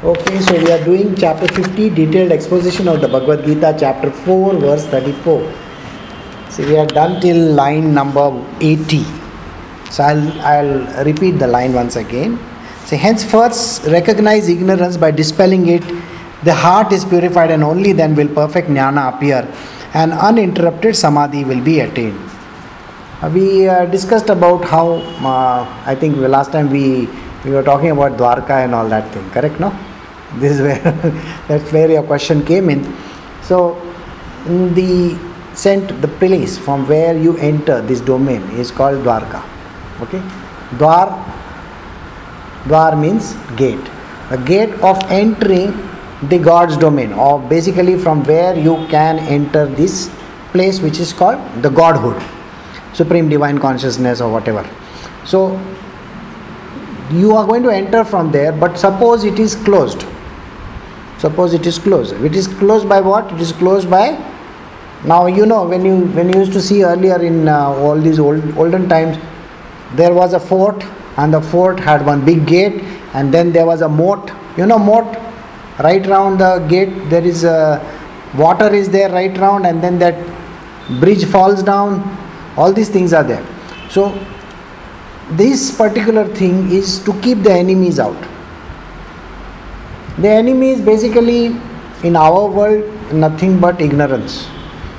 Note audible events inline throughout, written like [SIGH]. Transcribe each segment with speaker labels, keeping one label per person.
Speaker 1: Okay, so we are doing chapter 50, detailed exposition of the Bhagavad Gita, chapter 4, verse 34. So we are done till line number 80. So I'll, I'll repeat the line once again. So henceforth recognize ignorance by dispelling it. The heart is purified and only then will perfect jnana appear and uninterrupted samadhi will be attained. Uh, we uh, discussed about how, uh, I think last time we, we were talking about Dwarka and all that thing, correct? No? This is where [LAUGHS] that's where your question came in. So, the sent the place from where you enter this domain is called Dwarka. Okay, Dwar. Dwar means gate. The gate of entering the God's domain, or basically from where you can enter this place which is called the Godhood, Supreme Divine Consciousness, or whatever. So, you are going to enter from there, but suppose it is closed suppose it is closed. It is closed by what? It is closed by now you know when you when you used to see earlier in uh, all these old olden times there was a fort and the fort had one big gate and then there was a moat. You know moat? Right round the gate there is a water is there right round and then that bridge falls down. All these things are there. So this particular thing is to keep the enemies out the enemy is basically in our world nothing but ignorance.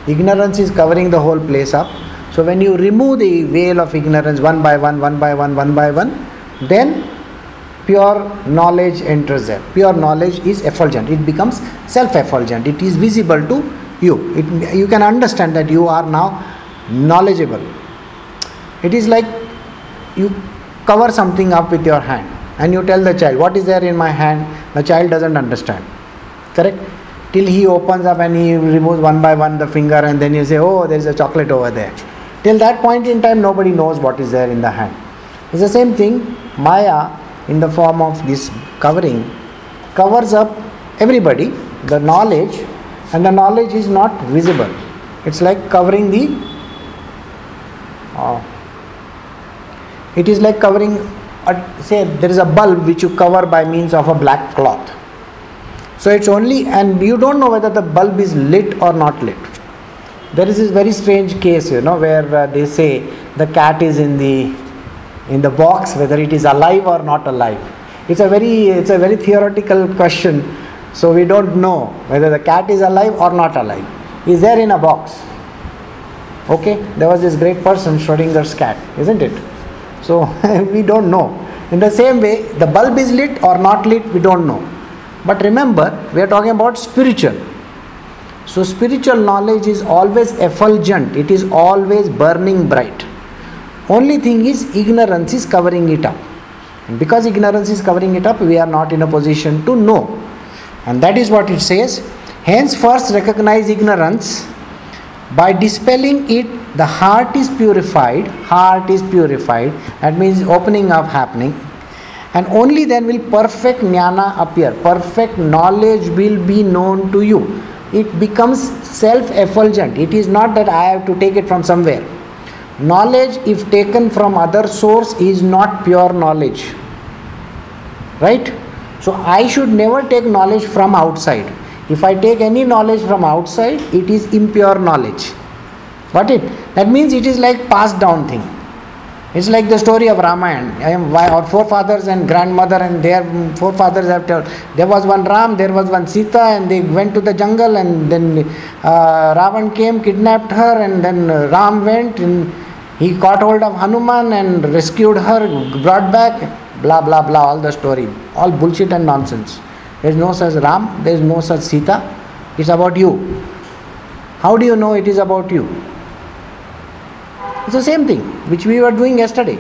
Speaker 1: Ignorance is covering the whole place up. So when you remove the veil of ignorance one by one, one by one, one by one, then pure knowledge enters there. Pure knowledge is effulgent. It becomes self-effulgent. It is visible to you. It, you can understand that you are now knowledgeable. It is like you cover something up with your hand and you tell the child, What is there in my hand? The child doesn't understand. Correct? Till he opens up and he removes one by one the finger, and then you say, Oh, there is a chocolate over there. Till that point in time, nobody knows what is there in the hand. It's the same thing. Maya, in the form of this covering, covers up everybody, the knowledge, and the knowledge is not visible. It's like covering the. Uh, it is like covering say there is a bulb which you cover by means of a black cloth. So it's only and you don't know whether the bulb is lit or not lit. There is this very strange case you know where uh, they say the cat is in the in the box whether it is alive or not alive. It's a very it's a very theoretical question. So we don't know whether the cat is alive or not alive. Is there in a box? Okay? There was this great person schrodinger's cat isn't it so [LAUGHS] we don't know. In the same way, the bulb is lit or not lit, we don't know. But remember, we are talking about spiritual. So spiritual knowledge is always effulgent, it is always burning bright. Only thing is ignorance is covering it up. And because ignorance is covering it up, we are not in a position to know. And that is what it says. Hence, first recognize ignorance by dispelling it the heart is purified. Heart is purified. That means opening up happening. And only then will perfect jnana appear. Perfect knowledge will be known to you. It becomes self effulgent it is not that i have to take it from somewhere. Knowledge if taken from other source is not pure knowledge. Right? So i should never take knowledge from outside if i take any knowledge from outside it is impure knowledge Got it? That means it is like passed down thing. It's like the story of Ramayana. I am our forefathers and grandmother and their forefathers have told. There was one Ram, there was one Sita, and they went to the jungle, and then uh, Ravan came, kidnapped her, and then Ram went, and he caught hold of Hanuman and rescued her, brought back. Blah blah blah. All the story, all bullshit and nonsense. There is no such Ram. There is no such Sita. It's about you. How do you know it is about you? It's the same thing which we were doing yesterday.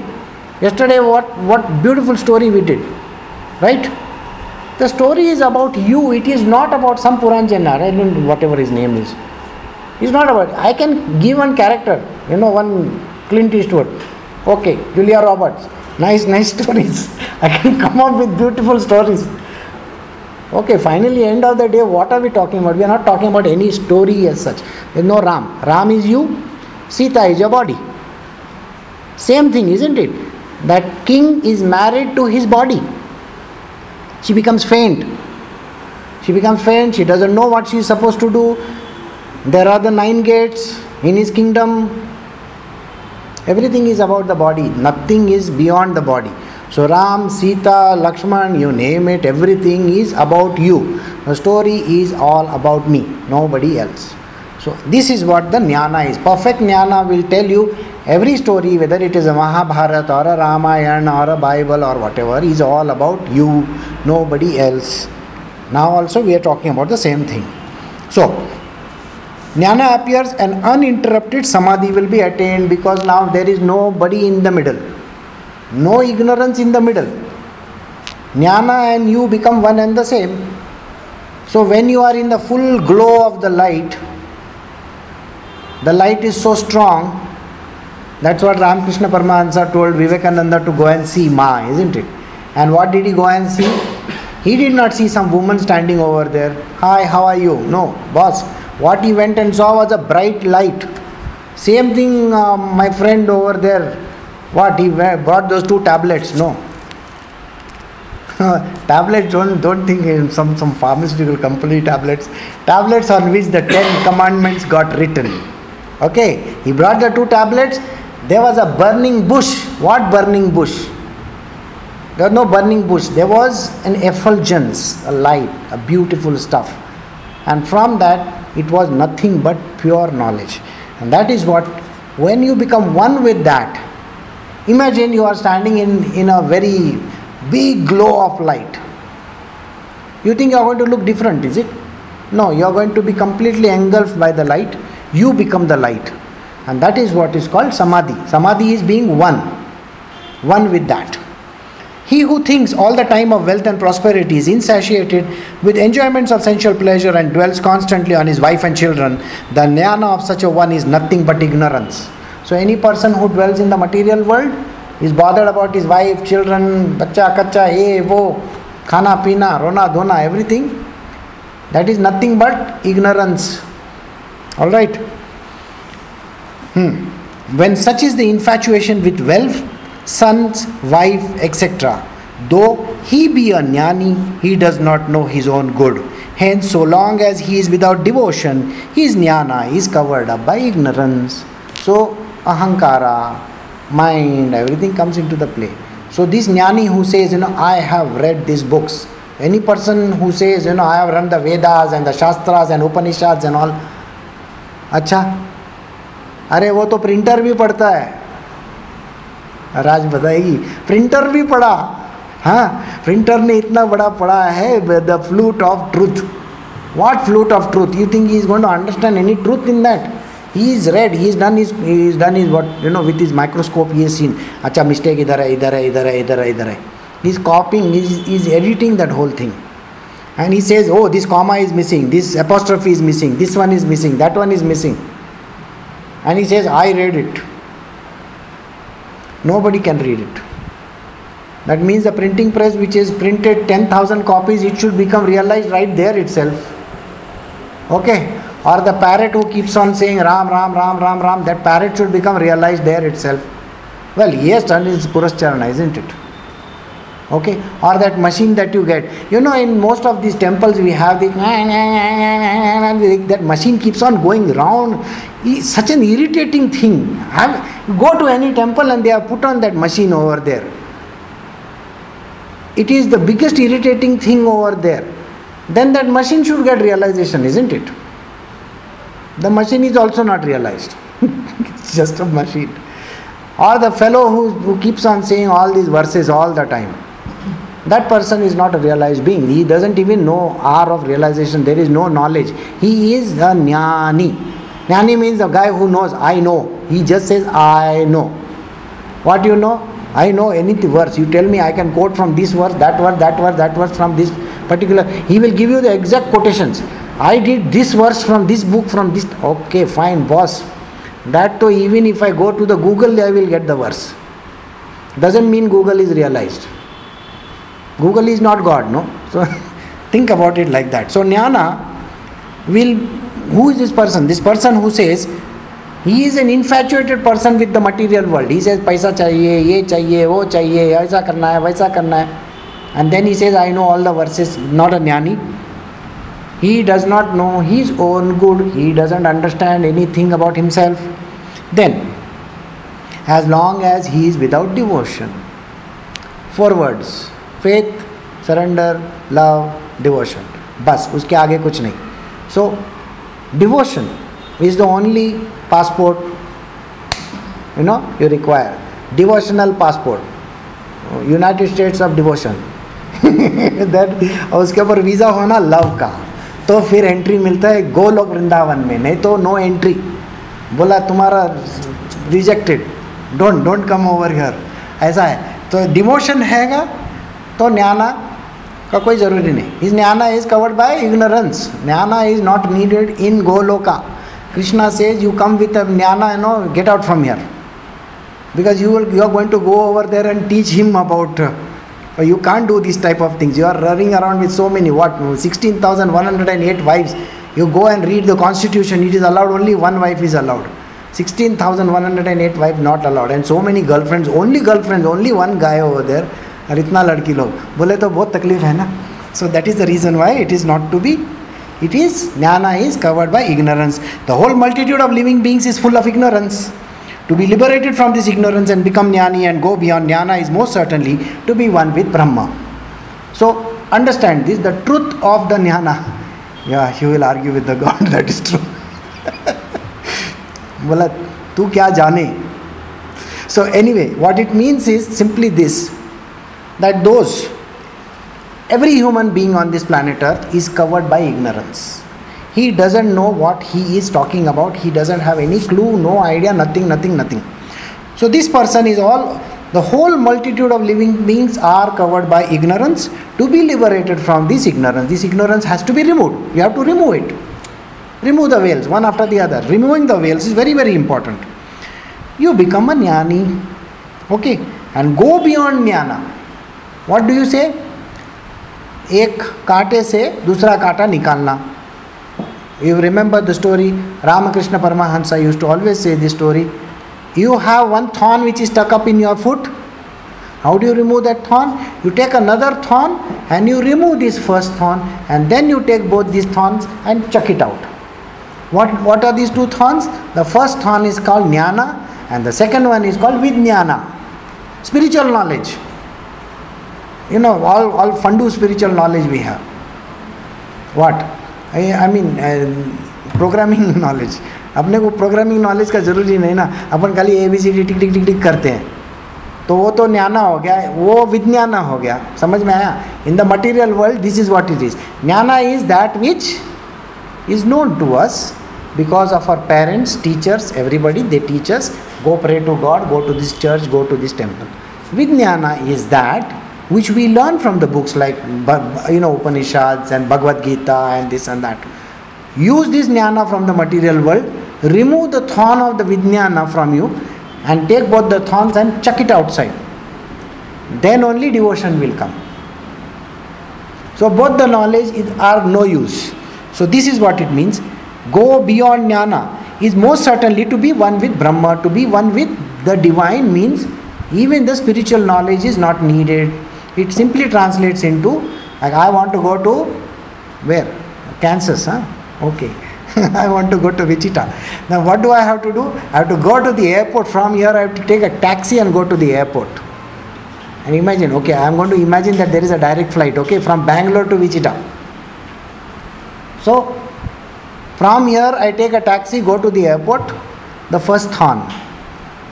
Speaker 1: Yesterday, what, what beautiful story we did, right? The story is about you, it is not about some Puranjana, I don't whatever his name is. It's not about, I can give one character, you know, one Clint Eastwood. Okay, Julia Roberts. Nice, nice [LAUGHS] stories. I can come up with beautiful stories. Okay, finally, end of the day, what are we talking about? We are not talking about any story as such. There is no Ram. Ram is you, Sita is your body. Same thing, isn't it? That king is married to his body. She becomes faint. She becomes faint, she doesn't know what she is supposed to do. There are the nine gates in his kingdom. Everything is about the body, nothing is beyond the body. So, Ram, Sita, Lakshman, you name it, everything is about you. The story is all about me, nobody else. So, this is what the jnana is. Perfect jnana will tell you every story, whether it is a Mahabharata or a Ramayana or a Bible or whatever, is all about you, nobody else. Now, also, we are talking about the same thing. So, jnana appears and uninterrupted samadhi will be attained because now there is nobody in the middle, no ignorance in the middle. Jnana and you become one and the same. So, when you are in the full glow of the light, the light is so strong. That's what Ramakrishna Paramahansa told Vivekananda to go and see Ma, isn't it? And what did he go and see? He did not see some woman standing over there. Hi, how are you? No, boss. What he went and saw was a bright light. Same thing, uh, my friend over there. What he brought those two tablets? No. [LAUGHS] tablets don't don't think in some some pharmaceutical company tablets. Tablets on which the ten commandments got written. Okay, he brought the two tablets. There was a burning bush. What burning bush? There was no burning bush. There was an effulgence, a light, a beautiful stuff. And from that, it was nothing but pure knowledge. And that is what, when you become one with that, imagine you are standing in, in a very big glow of light. You think you are going to look different, is it? No, you are going to be completely engulfed by the light you become the light. And that is what is called samadhi. Samadhi is being one, one with that. He who thinks all the time of wealth and prosperity is insatiated with enjoyments of sensual pleasure and dwells constantly on his wife and children, the jnana of such a one is nothing but ignorance. So, any person who dwells in the material world is bothered about his wife, children, bacha, kacha, ye, wo, khana, pina, rona, dona, everything, that is nothing but ignorance. All right. Hmm. When such is the infatuation with wealth, sons, wife, etc., though he be a jnani, he does not know his own good. Hence, so long as he is without devotion, his jnana is covered up by ignorance. So, ahankara, mind, everything comes into the play. So, this jnani who says, you know, I have read these books, any person who says, you know, I have run the Vedas and the Shastras and Upanishads and all, अच्छा अरे वो तो printer भी पढ़ता है राज बताएगी printer भी पढ़ा हाँ प्रिंटर ने इतना बड़ा पढ़ा है the flute of truth flute of truth you think he is going to understand any truth in that he is read he is done his he is done his what you know with his microscope he has seen acha mistake idhar hai idhar hai idhar hai idhar hai idhar hai he is copying he is, he is editing that whole thing and he says, Oh, this comma is missing, this apostrophe is missing, this one is missing, that one is missing. And he says, I read it. Nobody can read it. That means the printing press, which is printed 10,000 copies, it should become realized right there itself. Okay? Or the parrot who keeps on saying Ram, Ram, Ram, Ram, Ram, that parrot should become realized there itself. Well, he has done his isn't it? okay? Or that machine that you get. You know in most of these temples we have the that machine keeps on going round. It's such an irritating thing. Go to any temple and they have put on that machine over there. It is the biggest irritating thing over there. Then that machine should get realization isn't it the machine is also not realized it's [LAUGHS] just a machine or the fellow who, who keeps on saying all these verses all the time that person is not a realized being. He doesn't even know R of realization. There is no knowledge. He is a jnani. Jnani means a guy who knows, I know. He just says, I know. What you know? I know any verse. You tell me I can quote from this verse, that verse, that verse, that verse from this particular. He will give you the exact quotations. I did this verse from this book, from this. Okay, fine, boss. That too, even if I go to the Google, I will get the verse. Doesn't mean Google is realized. Google is not God, no? [LAUGHS] So think about it like that. So jnana will, who is this person? This person who says, he is an infatuated person with the material world. He says, पैसा चाहिए ये चाहिए वो चाहिए ऐसा करना है वैसा करना है and then he says, I know all the verses, not a jnani. He does not know his own good, he doesn't understand anything about himself. Then, as long as he is without devotion, four words faith, surrender, love, devotion. बस उसके आगे कुछ नहीं सो devotion is the only passport you know you require devotional passport United states of devotion [LAUGHS] that उसके ऊपर visa होना love का तो फिर एंट्री मिलता है गोलोक वृंदावन में नहीं तो नो एंट्री बोला तुम्हारा rejected don't don't come over here ऐसा है। तो डिवोशन हैगा तो न्याना का कोई ज़रूरी नहीं। Is jnana is covered by ignorance jnana is not needed in Goloka. Krishna says you come with jnana you know get out from here because you are going to go over there and teach him about uh, you can't do this type of things you are running around with so many what 16108 wives you go and read the constitution it is allowed only one wife is allowed 16108 wife not allowed and so many girlfriends only girlfriends only one guy over there और इतना लड़की लोग बोले तो बहुत तकलीफ है ना so that is the reason why it is not to B it is jnana is covered by ignorance the whole multitude of living beings is full of ignorance to be liberated from this ignorance and become jnani and go beyond jnana is most certainly to be one with brahma so understand this the truth of the jnana yeah he will argue with the [LAUGHS] god that is true [LAUGHS] बोला तू क्या जाने so anyway what it means is simply this that those every human being on this planet earth is covered by ignorance he doesn't know what he is talking about he doesn't have any clue no idea nothing nothing nothing so this person is all the whole multitude of living beings are covered by ignorance to be liberated from this ignorance this ignorance has to be removed you have to remove it remove the veils one after the other removing the veils is very very important you become a jnani okay and go beyond jnana what do you say एक कांटे से दूसरा कांटा निकालना you remember the story, Ramakrishna Paramahansa used to always say this story. You have one thorn which is stuck up in your foot. How do you remove that thorn? You take another thorn and you remove this first thorn, and then you take both these thorns and chuck it out. What, what are these two thorns? The first thorn is called jnana, and the second one is called vijnana, spiritual knowledge. You know, all, all fundu spiritual knowledge we have. What? I I mean programming knowledge अपने को programming knowledge का ज़रूरी नहीं ना। अपन खाली A B C D टिक टिक टिक टिक करते हैं। तो वो तो ज्ञाना हो गया। वो विज्ञाना हो गया। समझ में आया? In the material world this is what it is jnana is that which is known to us because of our parents teachers everybody they teachers go pray to God go to this church go to this temple vijnana is that which we learn from the books like you know Upanishads and Bhagavad Gita and this and that. Use this jnana from the material world, remove the thorn of the vijnana from you, and take both the thorns and chuck it outside. Then only devotion will come. So both the knowledge is, are no use. So this is what it means. Go beyond jnana is most certainly to be one with Brahma, to be one with the divine means even the spiritual knowledge is not needed. It simply translates into like I want to go to where? Kansas, huh? Okay. [LAUGHS] I want to go to Wichita. Now what do I have to do? I have to go to the airport. From here I have to take a taxi and go to the airport. And imagine, okay, I am going to imagine that there is a direct flight, okay, from Bangalore to Wichita. So from here I take a taxi, go to the airport, the first thorn.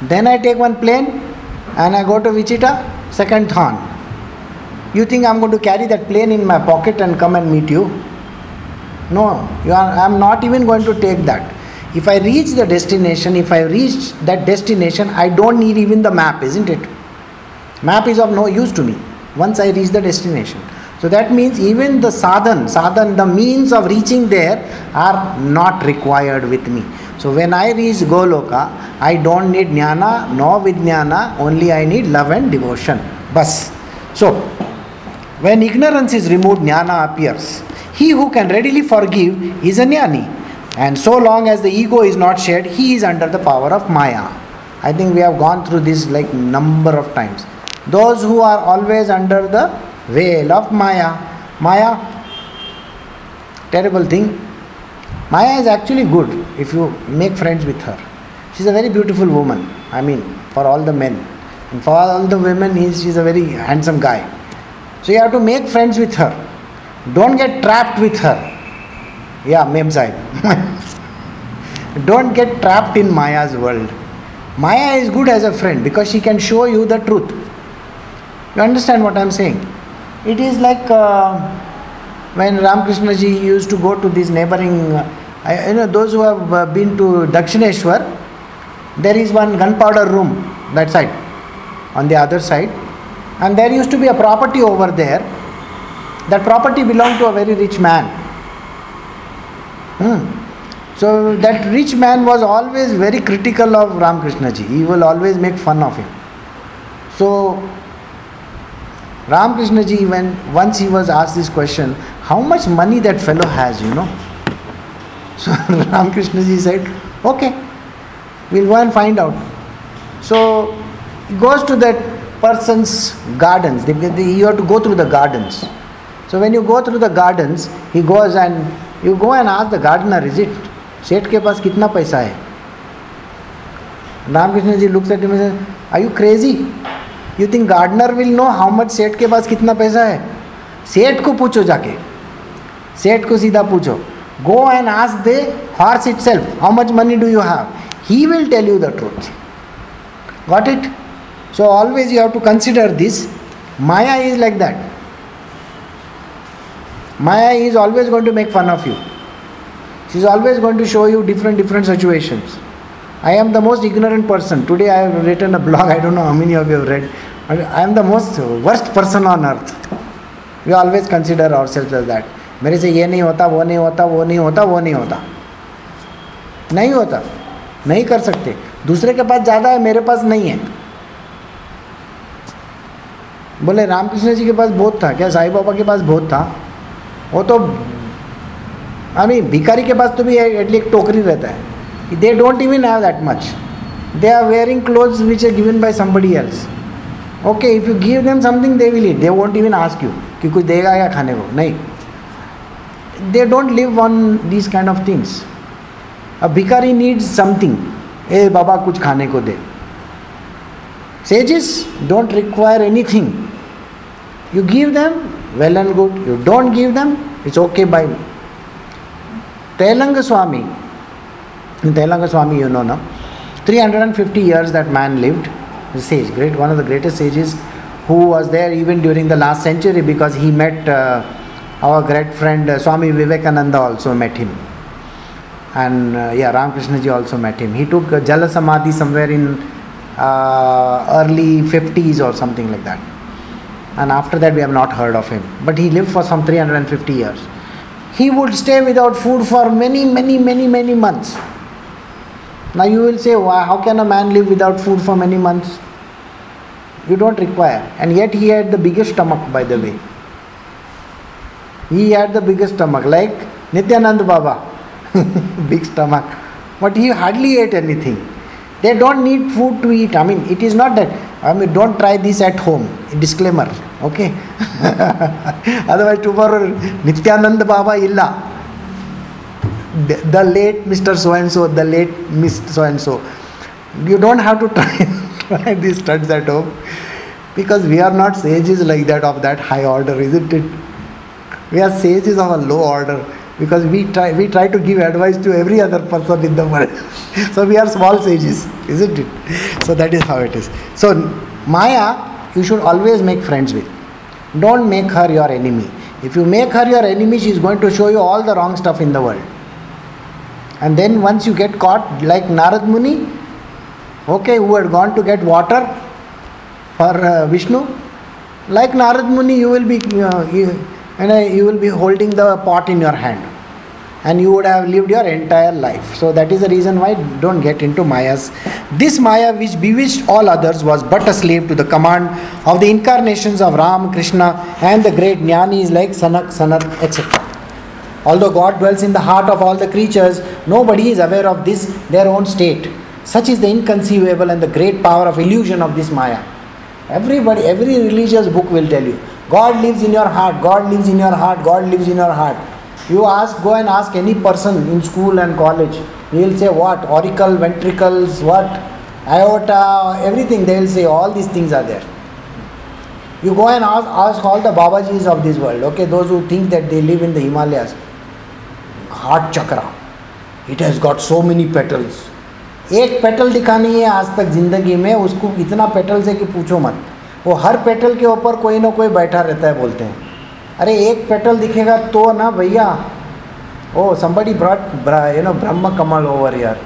Speaker 1: Then I take one plane and I go to Wichita, second thorn. You think I'm going to carry that plane in my pocket and come and meet you? No, you are, I'm not even going to take that. If I reach the destination, if I reach that destination, I don't need even the map, isn't it? Map is of no use to me once I reach the destination. So that means even the sadhan, sadhan, the means of reaching there are not required with me. So when I reach Goloka, I don't need jnana nor vijnana, only I need love and devotion. Bas. So when ignorance is removed, jnana appears. He who can readily forgive is a jnani. And so long as the ego is not shed, he is under the power of Maya. I think we have gone through this like number of times. Those who are always under the Veil of Maya. Maya, terrible thing. Maya is actually good if you make friends with her. She's a very beautiful woman. I mean, for all the men. And for all the women, he's, she's a very handsome guy. So you have to make friends with her. Don't get trapped with her. Yeah, mem side. [LAUGHS] Don't get trapped in Maya's world. Maya is good as a friend because she can show you the truth. You understand what I'm saying? It is like uh, when Ramakrishna ji used to go to these neighboring, uh, you know, those who have uh, been to Dakshineshwar, there is one gunpowder room that side, on the other side, and there used to be a property over there. That property belonged to a very rich man. Hmm. So that rich man was always very critical of Ramakrishna ji. He will always make fun of him. So Ramakrishna ji, when once he was asked this question, how much money that fellow has, you know. [LAUGHS] So [LAUGHS] Ramakrishna ji said, okay, we'll go and find out. So he goes to that person's gardens. You have to go through the gardens. So when you go through the gardens, he goes and you go and ask the gardener, is it? सेठ के पास कितना पैसा है Ramakrishna ji looks at him are you crazy you think gardener will know how much सेठ के पास कितना पैसा है सेठ को पूछो जाके सेठ को सीधा पूछो go and ask the horse itself how much money do you have he will tell you the truth got it so always you have to consider this maya is like that maya is always going to make fun of you She is always going to show you different different situations. I am the most ignorant person. Today I have written a blog. I don't know how many of you have read. I am the most worst person on earth. We always consider ourselves as that. मेरे से ये नहीं होता वो नहीं होता वो नहीं होता वो नहीं होता नहीं होता नहीं कर सकते दूसरे के पास ज़्यादा है मेरे पास नहीं है बोले, रामकृष्ण जी के पास बहुत था, क्या साईं बाबा के पास बहुत था? वो तो आई भिखारी के पास तो भी एटली एक टोकरी रहता है। They don't even have that much they are wearing clothes which are given by somebody else okay if you give them something they will eat they won't even ask you कि कुछ देगा या खाने को। नहीं। They don't live on these kind of things a bhikhari needs something ए, बाबा, कुछ खाने को दे। Sages don't require anything you give them well and good you don't give them it's okay by me Telanga Swami, in Telanga Swami, you know now, 350 years that man lived, the sage, great, one of the greatest sages who was there even during the last century because he met uh, our great friend uh, Swami Vivekananda also met him. And uh, yeah, Ramakrishna ji also met him. He took uh, Jala Samadhi somewhere in uh, early 50s or something like that. And after that, we have not heard of him. But he lived for some 350 years he would stay without food for many, many, many, many months. Now you will say, why, how can a man live without food for many months? You don't require. And yet he had the biggest stomach, by the way. He had the biggest stomach, like Nityanand Baba. [LAUGHS] Big stomach. But he hardly ate anything. They don't need food to eat. I mean, it is not that. I mean, don't try this at home. Disclaimer. Okay? [LAUGHS] Otherwise, tomorrow, Nityanand Baba illa. The, the late Mr. So and so, the late Miss So and so. You don't have to [LAUGHS] try, try these studs at home because we are not sages like that of that high order, isn't it? We are sages of a low order because we try we try to give advice to every other person in the world. [LAUGHS] so we are small sages, isn't it? So that is how it is. So Maya you should always make friends with. Don't make her your enemy. If you make her your enemy, she is going to show you all the wrong stuff in the world. And then once you get caught, like Narad Muni, okay, who had gone to get water for uh, Vishnu, like Narad Muni, you will be uh, you, you will be holding the pot in your hand and you would have lived your entire life. So that is the reason why don't get into Mayas. This Maya, which bewitched all others, was but a slave to the command of the incarnations of Ram, Krishna, and the great Jnanis like Sanak, Sanat, etc. Although God dwells in the heart of all the creatures, nobody is aware of this their own state. Such is the inconceivable and the great power of illusion of this Maya. Everybody, every religious book will tell you God lives in your heart, God lives in your heart, God lives in your heart. You ask, go and ask any person in school and college. He'll say what? Auricle, ventricles, what? Aorta, everything. They'll say all these things are there. You go and ask, ask all the Babajis of this world, okay, those who think that they live in the Himalayas. Heart chakra. It has got so many petals. एक petal दिखा नहीं है आज तक जिंदगी में उसको इतना पेटल से कि पूछो मत वो हर पेटल के ऊपर कोई ना कोई बैठा रहता है बोलते हैं। अरे एक पेटल दिखेगा तो ना भैया। ओ somebody brought you know Brahma Kamal over यार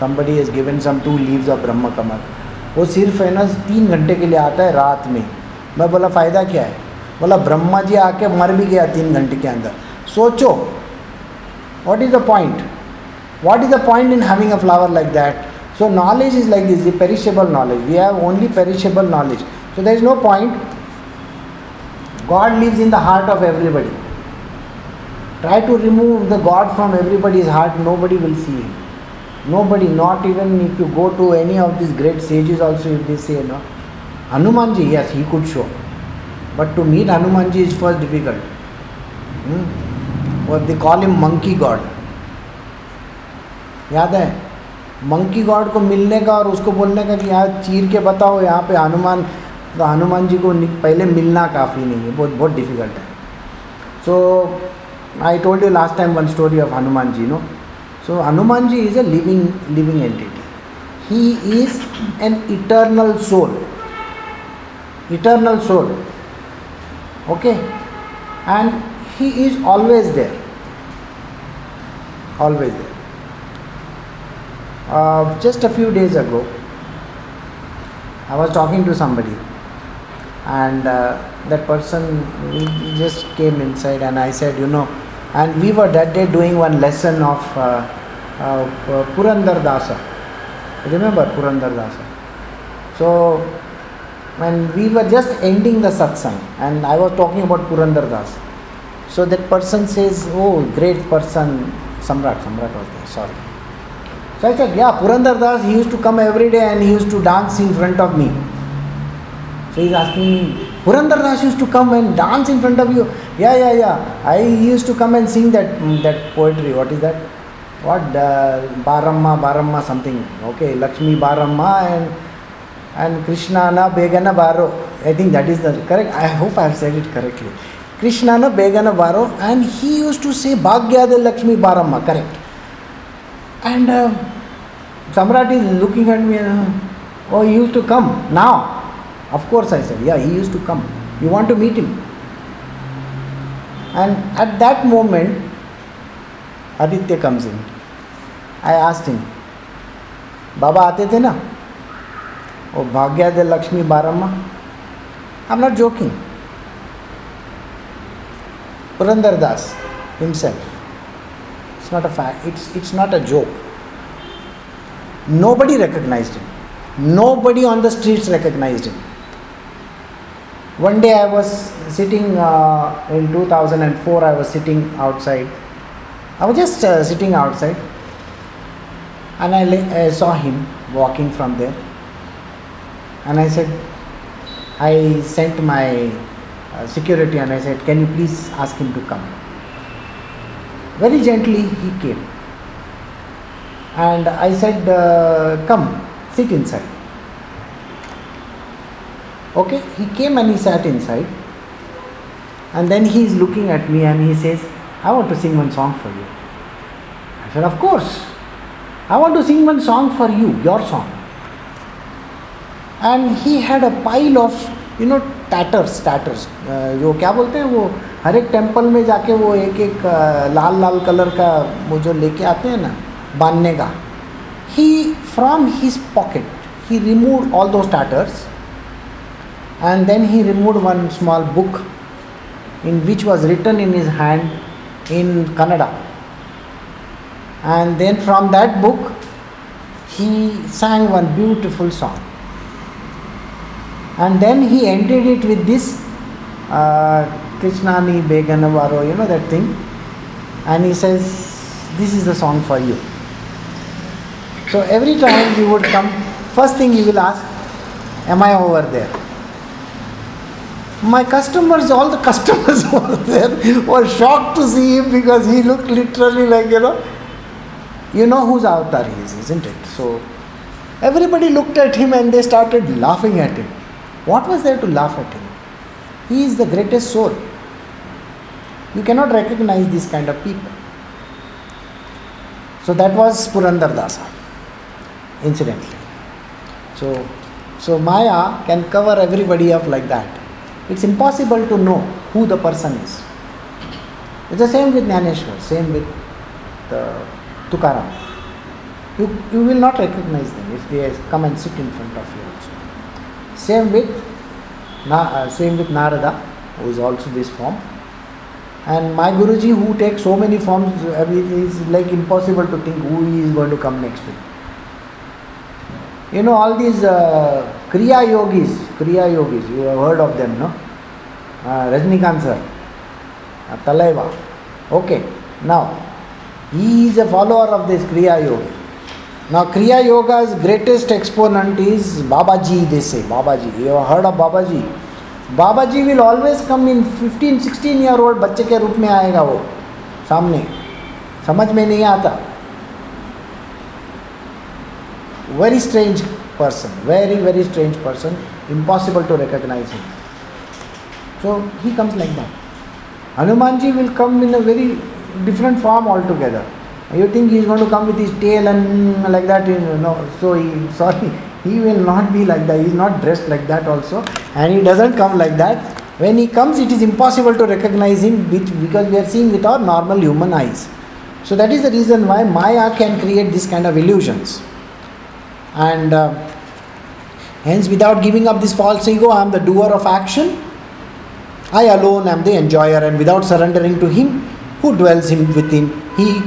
Speaker 1: somebody is given some two leaves of Brahma Kamal. वो सिर्फ़ है ना तीन घंटे के लिए आता है रात में। मैं बोला, फ़ायदा क्या है? बोला, ब्रह्मा जी आके मर भी गया तीन घंटे के अंदर। सोचो what is the point what is the point in having a flower like that so knowledge is like this the perishable knowledge we have only perishable knowledge so there is no point god lives in the heart of everybody try to remove the god from everybody's heart nobody will see him nobody not even if you go to any of these great sages also if they say no hanumanji yes he could show but to meet hanumanji is first difficult hmm? और they call him monkey God याद है monkey god को मिलने का और उसको बोलने का कि यहाँ चीर के बताओ, यहाँ पे हनुमान तो हनुमान जी को पहले मिलना काफ़ी नहीं है, बहुत बहुत डिफ़िकल्ट है। So I told you last time one story of Hanuman ji no so Hanuman ji is a living living entity he is an eternal soul eternal soul okay and he is always there. Always there. Uh, just a few days ago i was talking to somebody and uh, that person just came inside and i said you know and we were that day doing one lesson of uh, uh, purandar dasa remember purandar dasa so when we were just ending the satsang and I was talking about Purandar Das. So that person says, Oh, great person, Samrat, Samrat was there, sorry. So I said, Yeah, Purandar Das, he used to come every day and he used to dance in front of me. So he's asking me, Purandar Das used to come and dance in front of you. Yeah, yeah, yeah. I used to come and sing that mm, that poetry. What is that? What? Uh, Baramma, Baramma, something. Okay, Lakshmi Baramma and and Krishna na Begana Baro. I think that is the correct. I hope I have said it correctly. Krishna na Begana Baro, and he used to say Bhagyade Lakshmi Baramma. Correct. And uh, Samrat is looking at me. And, oh, he used to come now. Of course, I said, yeah, he used to come. You want to meet him? And at that moment, Aditya comes in. I asked him, बाबा आते थे ना वो भाग्या दे Lakshmi बारम्मा I am not joking Purandar Das himself it's not a fact. It's it's not a joke. Nobody recognized him. Nobody on the streets recognized him. One day i was sitting uh, in 2004 i was sitting outside. I was just uh, sitting outside. And I, I saw him walking from there. And i said i sent my uh, security and i said can you please ask him to come very gently he came and i said uh, come sit inside okay he came and he sat inside and then he is looking at me and he says i want to sing one song for you i said of course i want to sing one song for you your song and he had a pile of you know tatters tatters uh, जो क्या बोलते हैं वो हर एक temple में जाके वो एक एक लाल लाल कलर का वो जो लेके आते हैं ना, बांधने का ही from his pocket he remove all दो starters and then he remove one small book in which was written in his hand in Kannada and then from that book he sang one beautiful song and then he ended it with this krishnani beganavaro you know that thing and he says this is the song for you so every time you would come first thing you will ask am i over there My customers, all the [LAUGHS] customers over there were shocked to see him because he looked literally like, you know, you know whose avatar he is, isn't it? So everybody looked at him and they started laughing at him. What was there to laugh at him? He is the greatest soul. You cannot recognize these kind of people. So that was Purandar Dasa, incidentally. So, so Maya can cover everybody up like that. It's impossible to know who the person is. It's the same with Jnaneshwar, same with the Tukaram. You, you will not recognize them if they come and sit in front of you also. Same with, uh, same with Narada, who is also this form. And my Guruji, who takes so many forms, I mean, it is like impossible to think who he is going to come next to. You know, all these uh, Kriya yogis, Kriya yogis, you have heard of them, no? Uh, Rajnikant sir, uh, Talaiva. Okay, now he is a follower of this Kriya Yoga. Now, Kriya Yoga's greatest exponent is Babaji, they say. Babaji. You have heard of Babaji? Baba ji will always come in 15, 16 year old बच्चे के रूप में आएगा वो सामने। समझ में नहीं आता। Very strange person very very strange person impossible to recognize him so he comes like that Hanuman ji will come in a very different form all together you think he is going to come with his tail and like that know so he sorry he will not be like that. He is not dressed like that also. And he doesn't come like that. When he comes it is impossible to recognize him because we are seeing with our normal human eyes. So that is the reason why maya can create this kind of illusions. And uh, hence without giving up this false ego i am the doer of action. I alone am the enjoyer and without surrendering to him who dwells in within he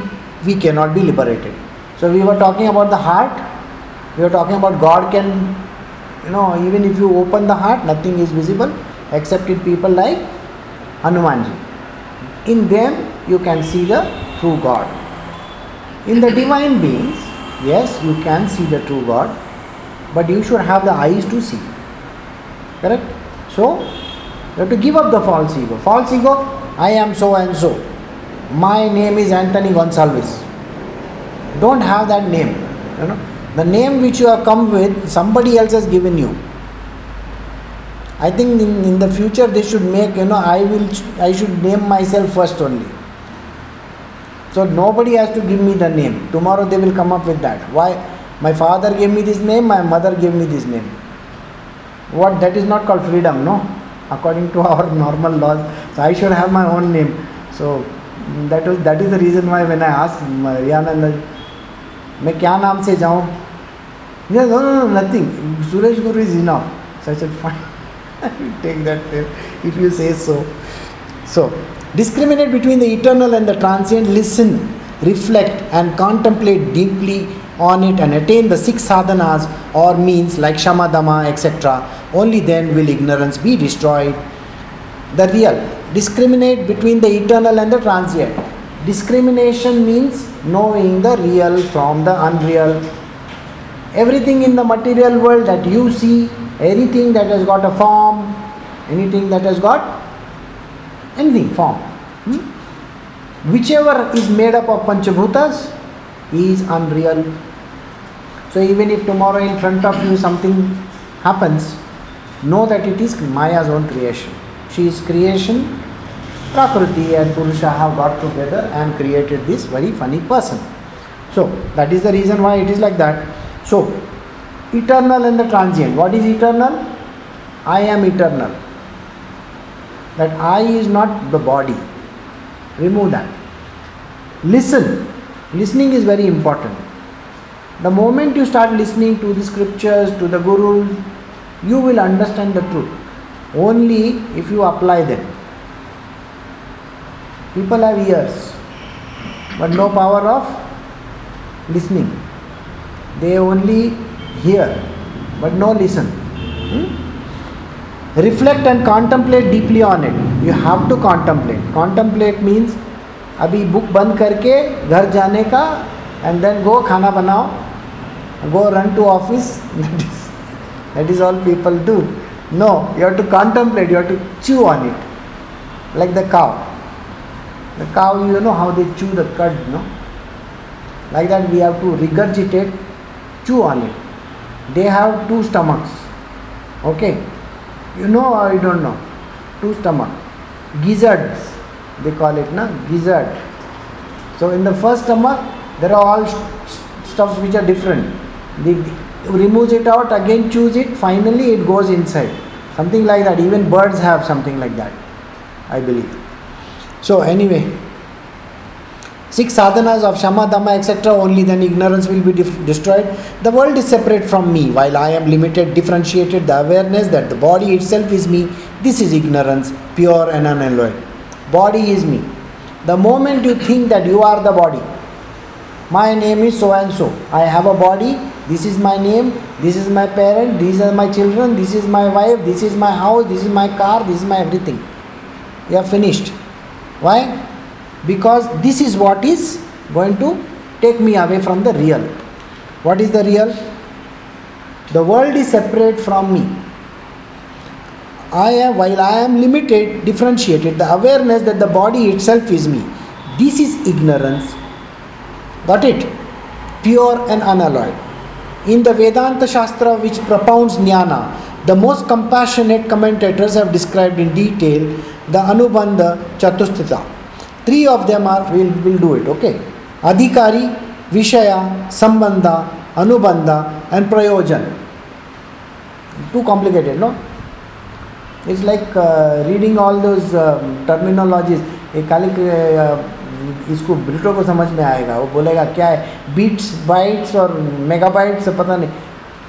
Speaker 1: we cannot be liberated. So we were talking about the heart. We were talking about god can you know even if you open the heart nothing is visible except in people like hanumanji. In them you can see the true god. In the divine beings yes you can see the true god but you should have the eyes to see. Correct? So you have to give up the false ego. False ego i am so and so my name is anthony gonsalves. Don't have that name you know. The name which you have come with somebody else has given you. I think in, in the future they should make you know i will i should name myself first only. So nobody has to give me the name. Tomorrow they will come up with that. Why? My father gave me this name my mother gave me this name. What? That is not called freedom no? According to [LAUGHS] our normal laws so i should have my own name. So that was that is the reason why when i asked riyananda मैं क्या नाम से जाऊँ no no no nothing suresh guru is enough so i said fine [LAUGHS] i will take that name if you say so so discriminate between the eternal and the transient listen reflect and contemplate deeply on it and attain the six sadhanas or means like shamadama etc only then will ignorance be destroyed the real discriminate between the eternal and the transient. Discrimination means knowing the real from the unreal. Everything in the material world that you see anything that has got a form anything that has got anything form hmm? whichever is made up of panchabhutas is unreal. So even if tomorrow in front of you something happens know that it is maya's own creation. She is creation prakriti and purusha have got together and created this very funny person so that is the reason why it is like that so eternal and the transient what is eternal i am eternal that I is not the body. Remove that. Listen. Listening is very important. The moment you start listening to the scriptures, to the Guru, you will understand the truth. Only if you apply them. People have ears, but no power of listening. They only hear, but no listen. Hmm? reflect and contemplate deeply on it you have to contemplate contemplate means अभी book बंद करके घर जाने का and then go खाना बनाओ go run to office that is all people do No, you have to contemplate, you have to chew on it. Like the cow. the cow, you know how they chew the cud, no? Like that, we have to regurgitate, chew on it. They have two stomachs. Okay? You know or you don't know? Two stomach. Gizzards, they call it, na? Gizzard. So in the first stomach, there are all st- stuffs which are different. They removes it out, again chews it, finally it goes inside. Something like that. Even birds have something like that, I believe. So anyway, six sadhanas of shama, dama, etc. Only then ignorance will be destroyed. The world is separate from me, while I am limited, differentiated. The awareness that the body itself is me. This is ignorance, pure and unalloyed. Body is me. The moment you think that you are the body, my name is so and so. I have a body. This is my name. This is my parent. These are my children. This is my wife. This is my house. This is my car. This is my everything. You are finished. Why? Because this is what is going to take me away from the real. What is the real? The world is separate from me. I am, while I am limited, differentiated, the awareness that the body itself is me. This is ignorance. Got it? Pure and unalloyed. In the Vedanta Shastra, which propounds jnana, the most compassionate commentators have described in detail the Anubandha Chatusthita. Three of them are, we'll, we'll do it, okay? Adhikari, Vishaya, Sambandha, Anubandha, and Prayojan. Too complicated, no? It's like uh, reading all those um, terminologies. खाली uh, इसको ब्रिटो को समझ में आएगा वो बोलेगा क्या है बीट्स बाइट्स और मेगाबाइट्स पता नहीं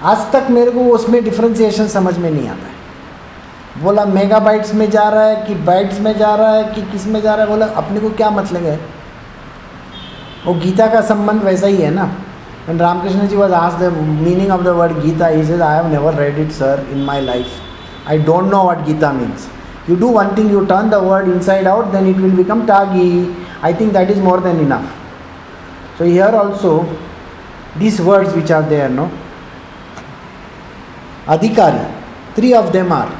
Speaker 1: आज तक मेरे को उसमें डिफ्रेंसीशन समझ में नहीं आता है। बोला मेगा बाइट्स में जा रहा है कि बाइट्स में जा रहा है कि किसमें जा रहा है? बोला, अपने को क्या मतलब है? वो गीता का संबंध वैसा ही है ना। एंड रामकृष्ण जी वॉज़ आज the meaning of the word Gita is is I have never read it sir in my life I don't know what Gita means you do one thing you turn the word inside out then it will become tagi I think that is more than enough so here also this words which are there no Adhikari, three of them are.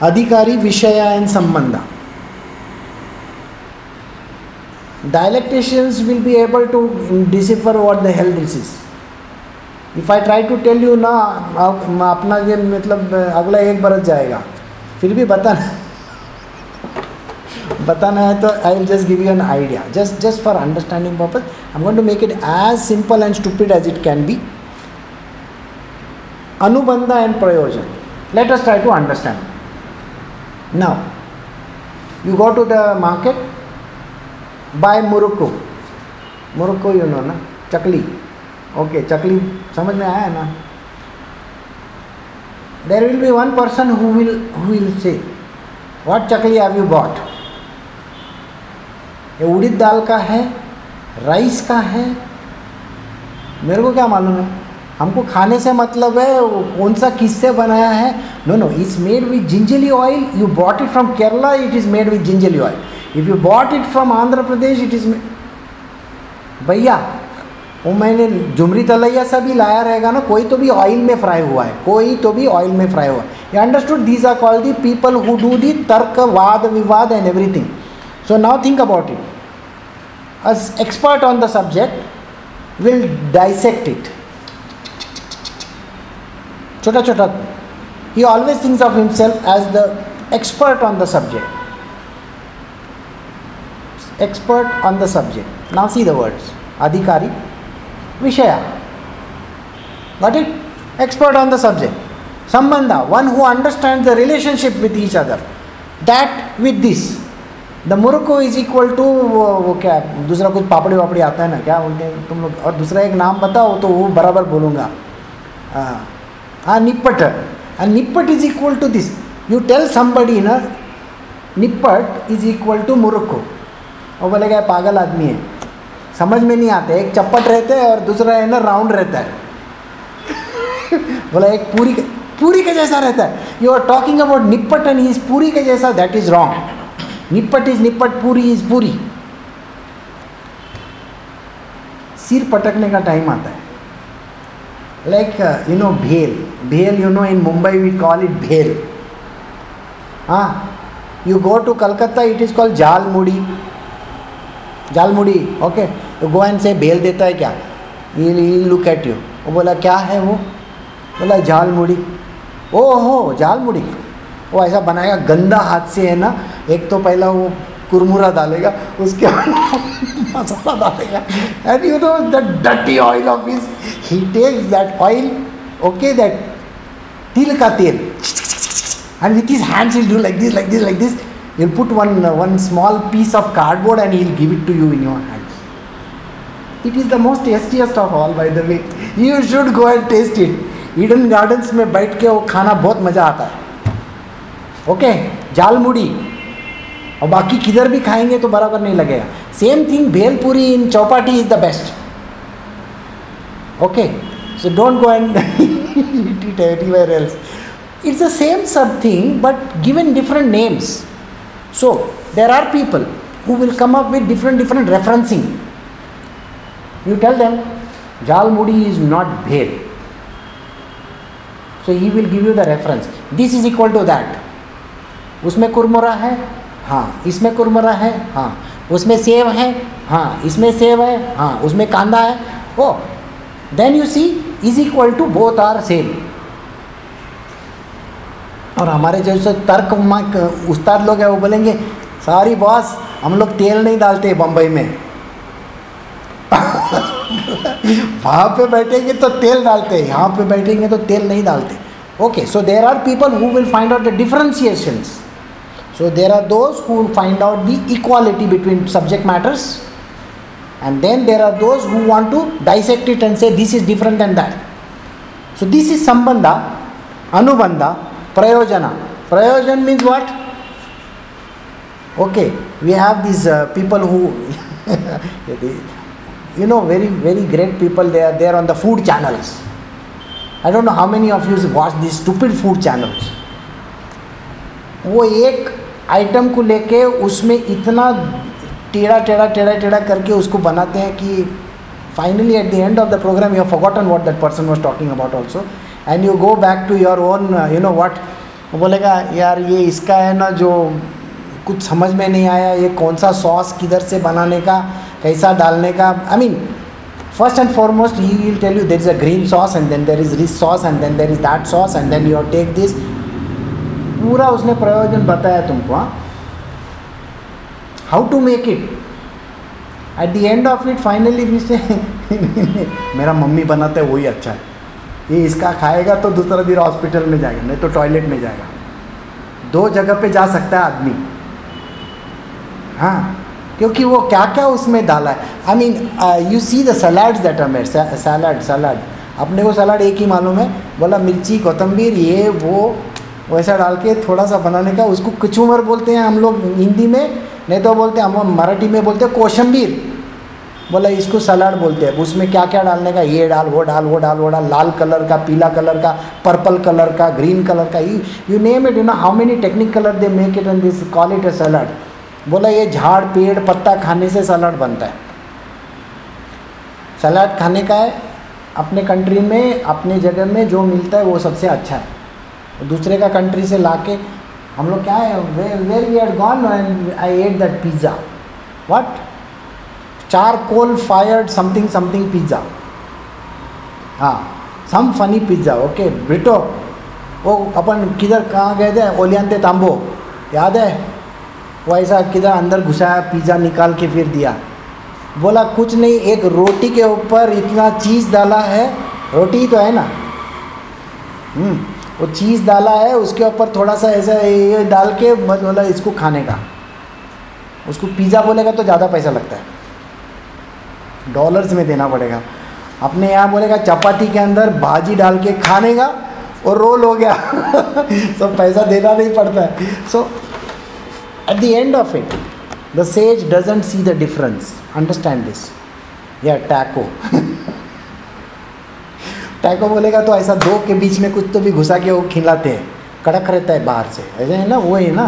Speaker 1: Adhikari, Vishaya, and Sambandha. Dialecticians will be able to decipher what the hell this is. If I try to tell you ना अपना ये मतलब अगला एक बरस जाएगा. फिर भी बताना बताना है तो I will just give you an idea just just for understanding purpose I going to make it as simple and stupid as it can be Anubandha and Prayojan. Let us try to understand. Now, you go to the market, buy Murukku. Murukku, you know, na? Chakli. Okay, Chakli, samajh mein aaya na there will be one person who will who will say what chakli have you bought ये उड़ीद दाल का है rice का है मेरे को क्या मालूम है हमको खाने से मतलब है कौन सा किससे बनाया है? No no it's made with gingelly oil you bought it from Kerala it is made with gingelly oil if you bought it from Andhra Pradesh it is भैया, वो मैंने जुमरी तलैया सा भी लाया रहेगा ना, कोई तो भी ऑयल में फ्राई हुआ है, कोई तो भी ऑयल में फ्राई हुआ है। Understood these are called the people who do the tarka vada vivada and everything so now think about it us expert on the subject will dissect it छोटा छोटा ही always things of himself as the expert on the subject expert on the subject. Now see the words Adhikari, Vishaya. Got it? Expert on the subject. Sambandha, one who understands the relationship with each other. That with this. The muruku is equal to वो, क्या दूसरा कुछ पापड़ी वापड़ी आता है ना क्या हैं तुम लोग और दूसरा एक नाम बताओ तो वो बराबर बोलूँगा हाँ हाँ nippat and nippat is equal to this you tell somebody ना nippat is equal to muruku वो बोलेगा पागल आदमी है समझ में नहीं आते एक चप्पट रहता है और दूसरा है ना राउंड रहता है बोला एक पूरी पूरी के जैसा रहता है you are talking about nippat and is puri के जैसा that is wrong nippat is nippat puri is puri सिर पटकने का टाइम आता है like uh, you know bhel bhel you know in mumbai we call it bhel ah you go to calcutta it is called jalmudi jalmudi okay you go and say bhel deta hai kya he'll, he'll look at you वो बोला क्या है वो बोला झाल मुड़ी ओ हो झाल मुड़ी वो ऐसा बनाएगा गंदा हाथ से है ना एक तो पहला वो कुरमुरा डालेगा उसके मसाला डालेगा। And you know that डटी oil of is he takes that oil okay that तिल का तेल and with is hands is do like this like this like this you put one one small piece of cardboard and you'll give it to you in your hand it is the most tastiest of all by the way you should go and taste it Eden Gardens में बैठ के वो खाना बहुत मज़ा आता है। Okay okay, jhalmuri. और बाकी किधर भी खाएँगे तो बराबर नहीं लगेगा। Same thing bhelpuri in Chowpatty is the best okay so don't go and eat everywhere else it's the same सब thing but given different names so there are people who will come up with different different referencing you tell them jhalmuri is not bhel so he will give you the reference this is equal to that उसमें कुरमुरा है हाँ इसमें कुरमुरा है हाँ। उसमें सेब है हाँ इसमें सेब है हाँ उसमें कांदा है। ओ then you see is equal to both are same और हमारे जैसे तर्क उस्ताद लोग हैं, वो बोलेंगे सारी बॉस हम लोग तेल नहीं डालते बम्बई में. [LAUGHS] वहाँ पे बैठेंगे तो तेल डालते हैं यहाँ पे बैठेंगे तो तेल नहीं डालते। Okay so there are people who will find out the differentiations so there are those who find out the equality between subject matters and then there are those who want to dissect it and say this is different than that so this is sambandha anubandha prayojana prayojan means what okay we have these uh, people who [LAUGHS] you know very very great people they are there on the food channels i don't know how many of you watch these stupid food channels वो एक item को लेके उसमें इतना टेढ़ा टेढ़ा टेढ़ा टेढ़ा करके उसको बनाते हैं कि finally at the end of the programme you have forgotten what that person was talking about also and you go back to your own you know what बोलेगा, यार, ये इसका है ना जो कुछ समझ में नहीं आया, ये कौन सा सॉस किधर से बनाने का, कैसा डालने का? I mean first and foremost he will tell you there is a green sauce and then there is this sauce and then there is that sauce and then you take this पूरा उसने प्रयोजन बताया तुमको how to make it at the end of it finally भी से मेरा mummy बनाता है, वही अच्छा है। ये इसका खाएगा तो दूसरा दिन हॉस्पिटल में जाएगा, नहीं तो टॉयलेट में जाएगा। दो जगह पे जा सकता है आदमी। हाँ क्योंकि वो क्या क्या उसमें डाला है। I mean you see the salads that are made salad salad अपने को सलाड एक ही मालूम है, बोला मिर्ची कोतंबीर ये, वो वैसा डाल के थोड़ा सा बनाने का, उसको कचूमर बोलते हैं हम लोग हिंदी में, नहीं तो बोलते हम मराठी में बोलते हैं कोशंबीर। बोला इसको सलाड बोलते हैं, उसमें क्या क्या डालने का, ये डाल, वो डाल वो डाल वो डाल, लाल कलर का, पीला कलर का, पर्पल कलर का, ग्रीन कलर का, you you name it you know how many technique colour they make it and this call it a salad बोला ये झाड़, पेड़, पत्ता खाने से सलाड बनता है। सलाड खाने का है, अपने कंट्री में, अपने जगह में जो मिलता है वो सबसे अच्छा है। दूसरे का कंट्री से ला के हम लोग क्या है where we are gone and I ate that pizza what charcoal fired something something pizza हाँ some funny pizza okay burrito वो अपन किधर कहाँ गए थे? ओलियांते तांबो। याद है? वो ऐसा किधर अंदर घुसाया पिज़्ज़ा निकाल के फिर दिया। बोला कुछ नहीं एक रोटी के ऊपर इतना चीज़ डाला है रोटी ही तो है ना? हम्म, वो चीज़ डाला है, उसके ऊपर थोड़ा सा ऐसा ये डाल के बोला इसको खाने का। उसको पिज़्ज़ा बोलेगा तो ज़्यादा पैसा लगता है। डॉलर्स में देना पड़ेगा। अपने यहाँ बोलेगा, चपाती के अंदर भाजी डाल के खाने का और रोल हो गया। [LAUGHS] सब पैसा देना नहीं पड़ता है। So at the end of it the sage doesn't see the difference understand this या taco. [LAUGHS] टैको बोलेगा तो ऐसा दो के बीच में कुछ तो भी घुसा के वो खिलाते हैं। कड़क रहता है बाहर से। ऐसे है ना, वो है ना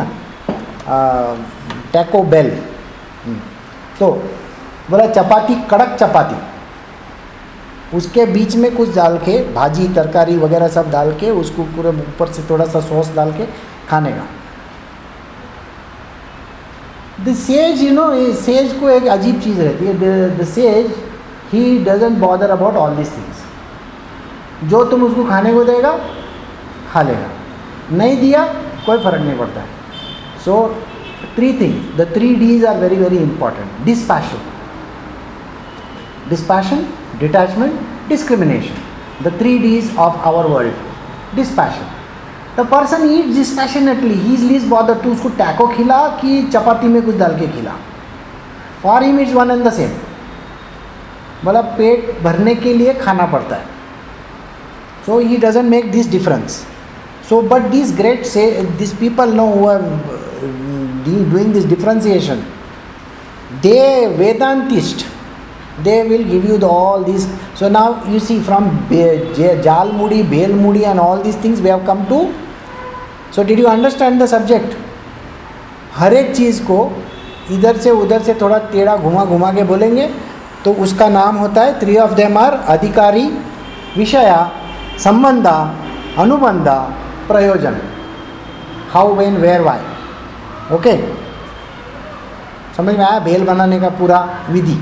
Speaker 1: टैको बेल तो बोला, चपाती, कड़क चपाती। उसके बीच में कुछ डाल के, भाजी, तरकारी वगैरह सब डाल के, उसको पूरे ऊपर से थोड़ा सा सॉस डाल के खाने का। The sage you know sage को एक अजीब चीज़ रहती है। The sage he doesn't bother about all this things जो तुम उसको खाने को देगा, खा लेगा। नहीं दिया, कोई फ़र्क नहीं पड़ता है। So three things the three Ds are very very important dispassion dispassion detachment discrimination the three Ds of our world dispassion the person eat dispassionately he is least bother to उसको टैको खिला कि चपाती में कुछ डाल के खिला। For him is one and the same मतलब पेट भरने के लिए खाना पड़ता है। So he doesn't make this difference so but this great से this people know who are doing this differentiation they vedantist they will give you the, all these so now you see from jal mudi bel mudi and all these things we have come to so did you understand the subject हर एक चीज़ को इधर से उधर से थोड़ा टेढ़ा घुमा घुमा के बोलेंगे तो उसका नाम होता है थ्री ऑफ़ देम आर अधिकारी vishaya sambandha anubandha prayojan how when where why okay समझ में आया? भेल बनाने का पूरा विधि।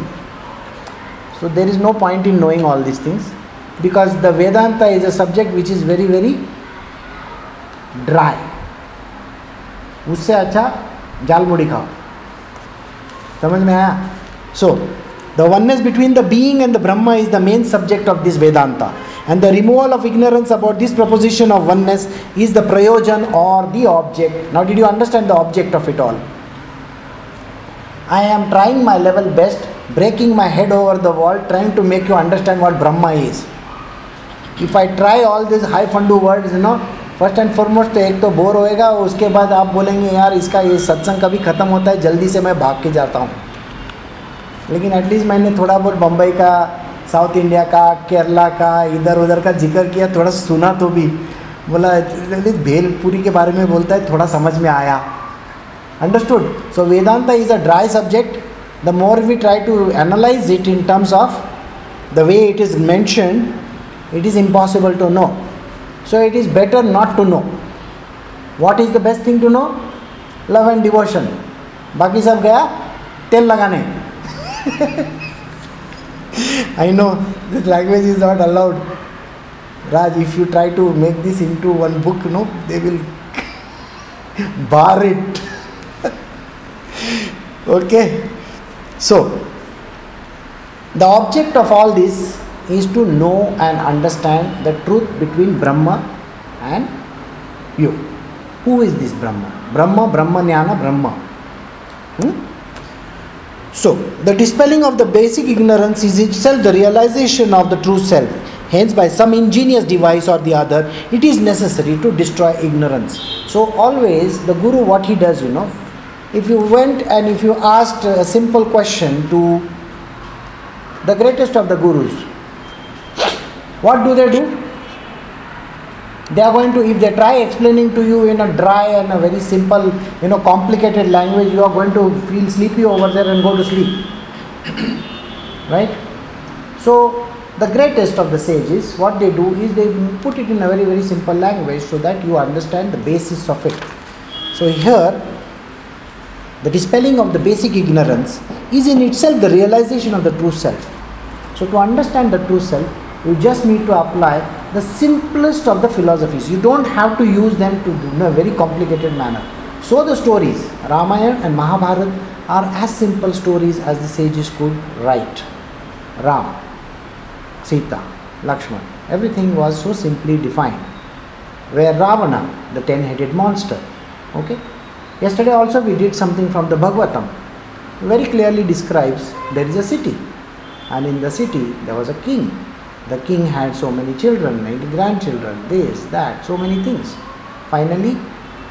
Speaker 1: So there is no point in knowing all this things because the Vedanta is a subject which is very very dry उससे अच्छा jhalmuri खाओ। समझ में आया? So the oneness between the being and the Brahma is the main subject of this Vedanta And the removal of ignorance about this proposition of oneness is the prayojan or the object. Now, did you understand the object of it all? I am trying my level best, breaking my head over the wall, trying to make you understand what Brahma is. If I try all these high fundu words, you know, first and foremost तो एक तो bore होएगा उसके बाद आप बोलेंगे यार इसका ये सत्संग कभी ख़त्म होता है जल्दी से मैं भाग के जाता हूँ लेकिन एटलीस्ट मैंने थोड़ा बहुत बम्बई का साउथ इंडिया का, केरला का इधर उधर का ज़िक्र किया, थोड़ा सुना तो भी। बोला भेलपुरी के बारे में बोलता है, थोड़ा समझ में आया। Understood so Vedant is a dry subject the more we try to analyse it in terms of the way it is mention it is impossible to know so it is better not to know what is the best thing to know love and devotion बाकी सब गया, तेल लगाने। [LAUGHS] I know this language is not allowed. Raj, if you try to make this into one book, no, they will [LAUGHS] bar it. [LAUGHS] okay? So, the object of all this is to know and understand the truth between Brahma and you. Who is this Brahma? Brahma, Brahma Jnana, Brahma. Hmm? So, the dispelling of the basic ignorance is itself the realization of the true self. Hence, by some ingenious device or the other, it is necessary to destroy ignorance. So, always the Guru, what he does, you know, if you went and if you asked a simple question to the greatest of the Gurus, what do they do? They are going to if they try explaining to you in a dry and a very simple you know complicated language you are going to feel sleepy over there and go to sleep. [COUGHS] Right? So the greatest of the sages what they do is they put it in a very very simple language so that you understand the basis of it. So here the dispelling of the basic ignorance is in itself the realization of the true self. So to understand the true self you just need to apply the simplest of the philosophies. You don't have to use them to do in a very complicated manner. So the stories, Ramayana and Mahabharata, are as simple stories as the sages could write. Ram, Sita, Lakshman, everything was so simply defined. Where Ravana, the ten-headed monster, okay. Yesterday also we did something from the Bhagavatam. Very clearly describes there is a city, and in the city there was a king the king had so many children, many grandchildren, this, that, so many things. Finally,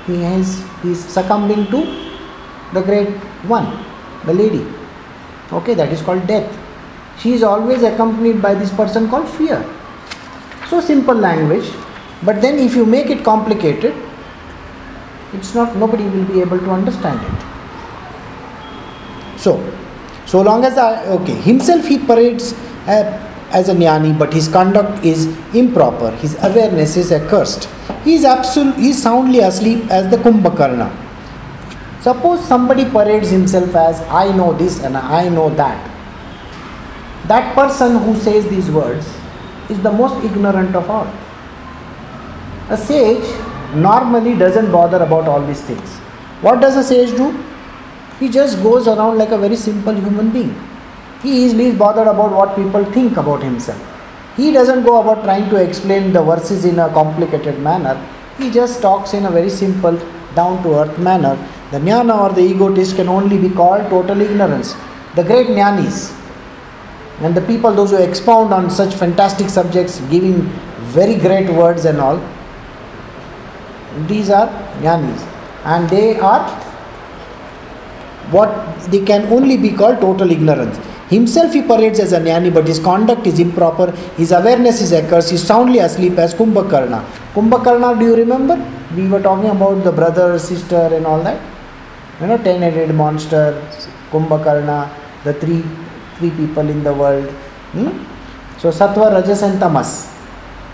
Speaker 1: he is he is succumbing to the great one, the lady. Okay, that is called death. She is always accompanied by this person called fear. So simple language, but then if you make it complicated, it's not nobody will be able to understand it. So, so long as I okay himself he parades. Uh, as a jnani, but his conduct is improper, his awareness is accursed. He is absolute, he is soundly asleep as the Kumbhakarna. Suppose somebody parades himself as I know this and I know that. That person who says these words is the most ignorant of all. A sage normally doesn't bother about all these things. What does a sage do? He just goes around like a very simple human being. He easily is bothered about what people think about himself. He doesn't go about trying to explain the verses in a complicated manner. He just talks in a very simple, down to earth manner. The jnana or the egotist can only be called total ignorance. The great jnanis and the people, those who expound on such fantastic subjects, giving very great words and all, these are jnanis. And they are what they can only be called total ignorance. Himself he parades as a jnani, but his conduct is improper, his awareness is accursed, he is soundly asleep as Kumbhakarna. Kumbhakarna, do you remember? We were talking about the brother, sister, and all that. You know, ten headed monster, Kumbhakarna, the three three people in the world. Hmm? So, Sattva, Rajas, and Tamas.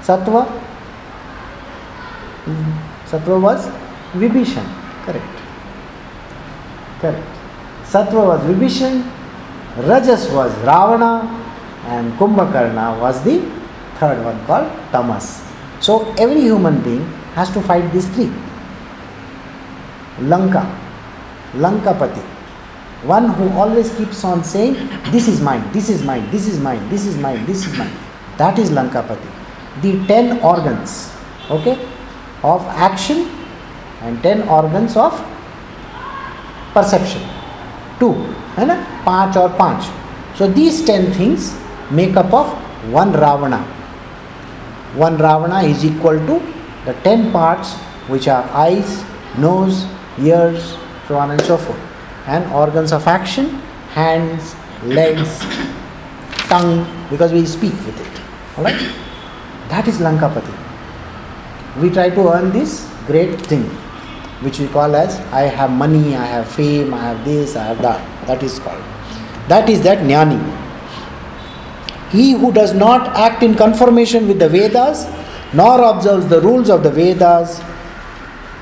Speaker 1: Sattva, Sattva was Vibhishan, correct. Correct. Sattva was Vibhishan, Rajas was Ravana, and Kumbhakarna was the third one called Tamas. So every human being has to fight these three. Lanka, Lankapati, one who always keeps on saying, This is mine, this is mine, this is mine, this is mine, this is mine. That is Lankapati. The ten organs, okay, of action and ten organs of perception. Two, है ना पाँच और पाँच so these ten things makeup of one Rawna one Rawna is equal to the ten parts which are eyes, nose, ears, so on and so forth, and organs of action, hands, legs, tongue, because we speak with it. Alright? That is Lankapati. We try to earn this great thing, which we call as I have money, I have fame, I have this, I have that. That is called. That is that jnani. He who does not act in conformation with the Vedas, nor observes the rules of the Vedas,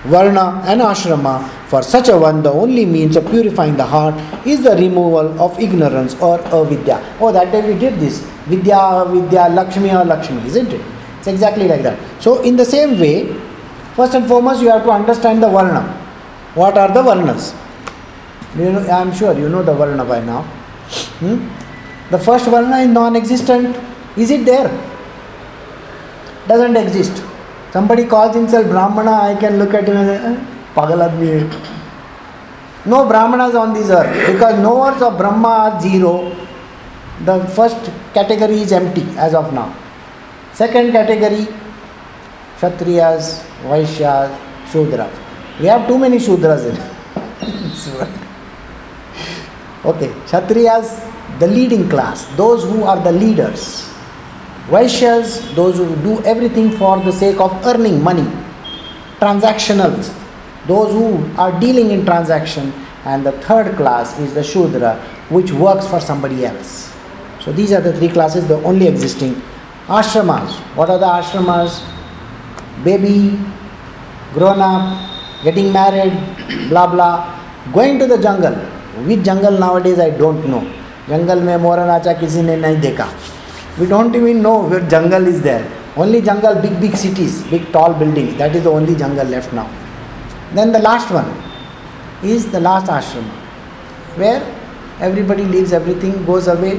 Speaker 1: Varna and Ashrama, for such a one, the only means of purifying the heart is the removal of ignorance or avidya. Oh, that day we did this. Vidya, Vidya, Lakshmi or Lakshmi, isn't it? It's exactly like that. So, in the same way, first and foremost, you have to understand the Varna. What are the Varnas? You know, I am sure you know the Varna by now. Hmm? The first Varna is non existent. Is it there? Doesn't exist. Somebody calls himself Brahmana, I can look at him and say, eh. No Brahmanas on this earth because knowers of Brahma are zero. The first category is empty as of now. Second category Kshatriyas, Vaishyas, Shudras. We have too many Shudras in this world. Okay, Kshatriyas, the leading class, those who are the leaders. Vaishyas, those who do everything for the sake of earning money. Transactionals, those who are dealing in transaction. And the third class is the Shudra, which works for somebody else. So these are the three classes, the only existing. Ashramas, what are the ashramas? Baby, grown up, getting married, blah blah. Going to the jungle. Which jungle nowadays I don't know. जंगल में मोरन आचा किसी ने नहीं देखा we don't even know where jungle is there only jungle big big cities big tall building that is the only jungle left now then the last one is the last ashram where everybody leaves everything goes away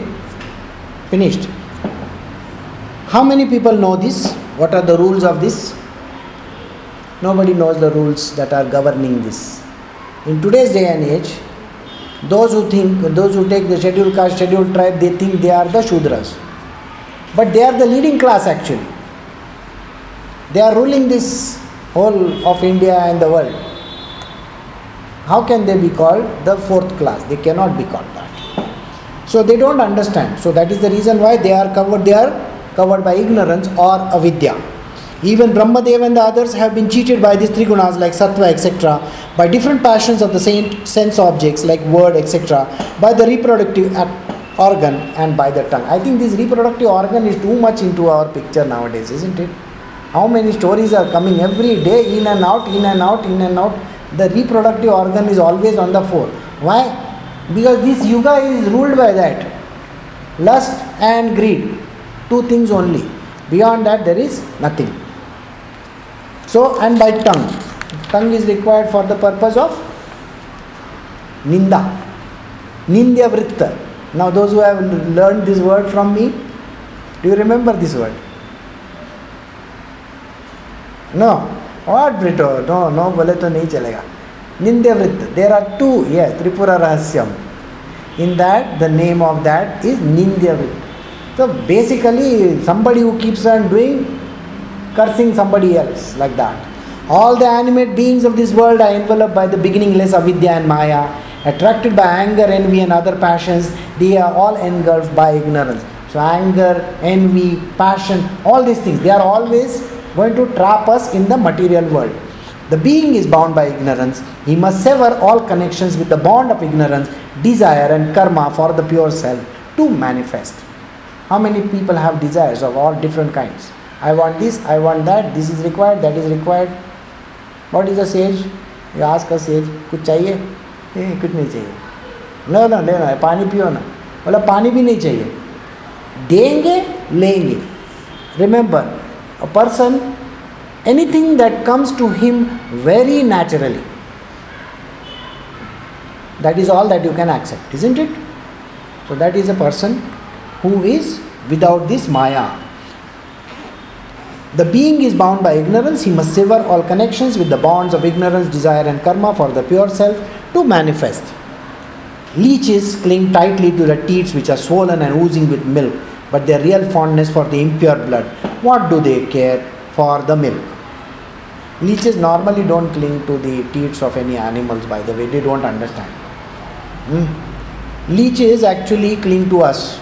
Speaker 1: finished how many people know this what are the rules of this Nobody knows the rules that are governing this. In today's day and age those who think those who take the scheduled caste scheduled tribe they think they are the shudras. But they are the leading class actually. They are ruling this whole of india and the world. How can they be called the fourth class? They cannot be called that. So they don't understand. So that is the reason why they are covered they are covered by ignorance or avidya even brahmadev and the others have been cheated by these three gunas like sattva etc by different passions of the same sense objects like word etc by the reproductive organ and by the tongue i think this reproductive organ is too much into our picture nowadays isn't it how many stories are coming every day in and out in and out in and out the reproductive organ is always on the fore. Why? Because this yuga is ruled by that lust and greed. Two things only. Beyond that, there is nothing. So, and by tongue. Tongue is required for the purpose of ninda. Nindya vritta. Now, those who have learned this word from me, do you remember this word? No. What Brito? No, no, बोले तो नहीं चलेगा. Nindya vritta. There are two. Yes, Tripura Rahasyam. In that, the name of that is Nindya vritta. So basically, somebody who keeps on doing, cursing somebody else, like that. All the animate beings of this world are enveloped by the beginningless avidya and maya, attracted by anger, envy, and other passions. They are all engulfed by ignorance. So, anger, envy, passion, all these things, they are always going to trap us in the material world. The being is bound by ignorance. He must sever all connections with the bond of ignorance, desire, and karma for the pure self to manifest. How many people have desires of all different kinds? I want this, I want that, this is required, that is required. What is a sage? You ask a sage, कुछ चाहिए ए, कुछ नहीं चाहिए लो ना लेना है पानी पियो ना बोला पानी भी नहीं चाहिए देंगे लेंगे remember a person anything that comes to him very naturally that is all that you can accept isn't it so that is a person who is without this maya the being is bound by ignorance he must sever all connections with the bonds of ignorance desire and karma for the pure self to manifest. Leeches cling tightly to the teats which are swollen and oozing with milk but their real fondness for the impure blood. What do they care for the milk? Leeches normally don't cling to the teats of any animals by the way they don't understand. Hmm. leeches actually cling to us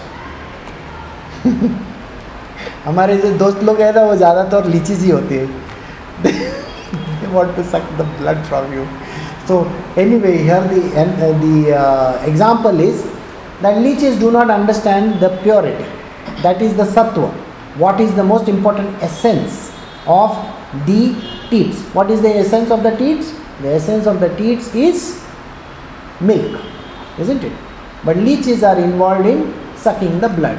Speaker 1: [LAUGHS] हमारे जो दोस्त लोग हैं ना वो ज़्यादातर लीचीज ही होती है they want to suck the blood from you so anyway here the and, uh, the uh, example is that leeches do not understand the purity that is the sattva what is the most important essence of the teats what is the essence of the teats the essence of the teats is milk isn't it but leeches are involved in sucking the blood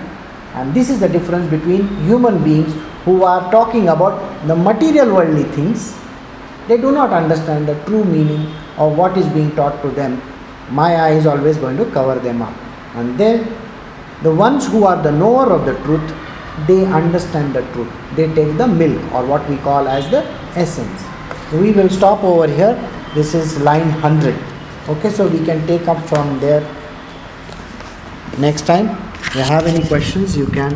Speaker 1: and this is the difference between human beings who are talking about the material worldly things. They do not understand the true meaning of what is being taught to them. Maya is always going to cover them up. And then the ones who are the knower of the truth they understand the truth. They take the milk or what we call as the essence. We will stop over here. This is line 100 okay so we can take up from there. Next time if you have any questions you can